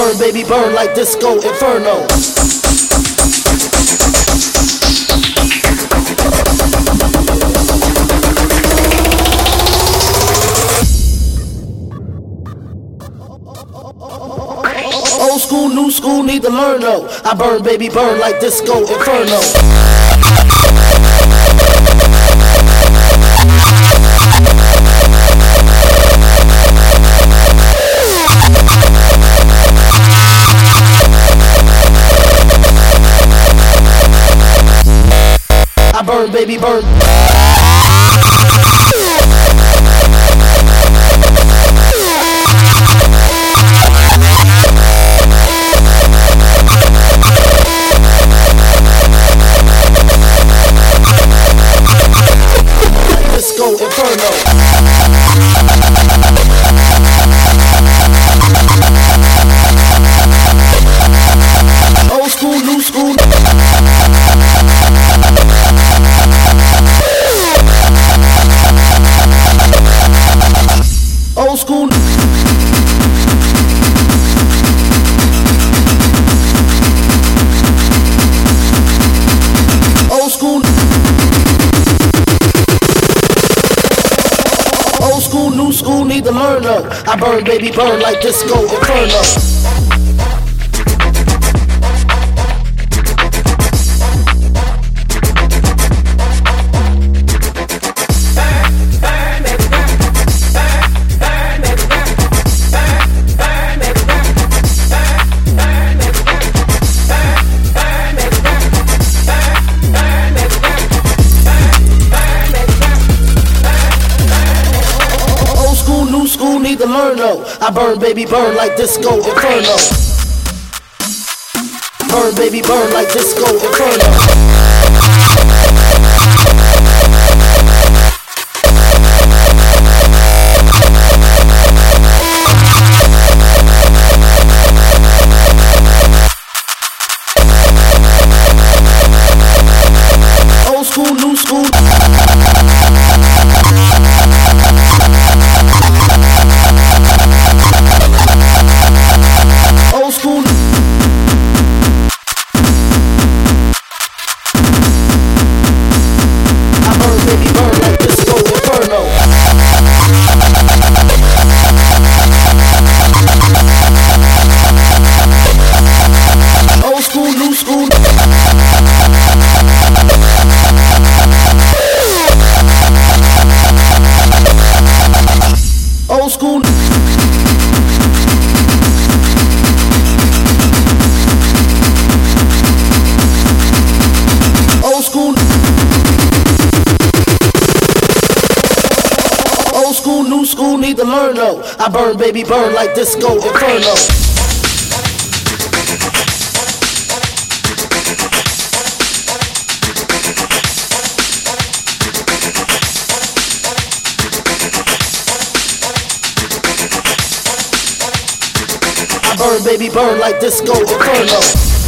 burn, baby, burn like disco inferno. Old school, new school, need to learn though. I burn, baby, burn like disco inferno. Baby, burn. Learn though. I burn, baby, burn like disco inferno. Need learn. I burn, baby, burn like disco inferno. Burn, baby, burn like disco inferno. School. New school, need to learn though. I burn, baby, burn like disco inferno. Burn, baby, burn like disco inferno.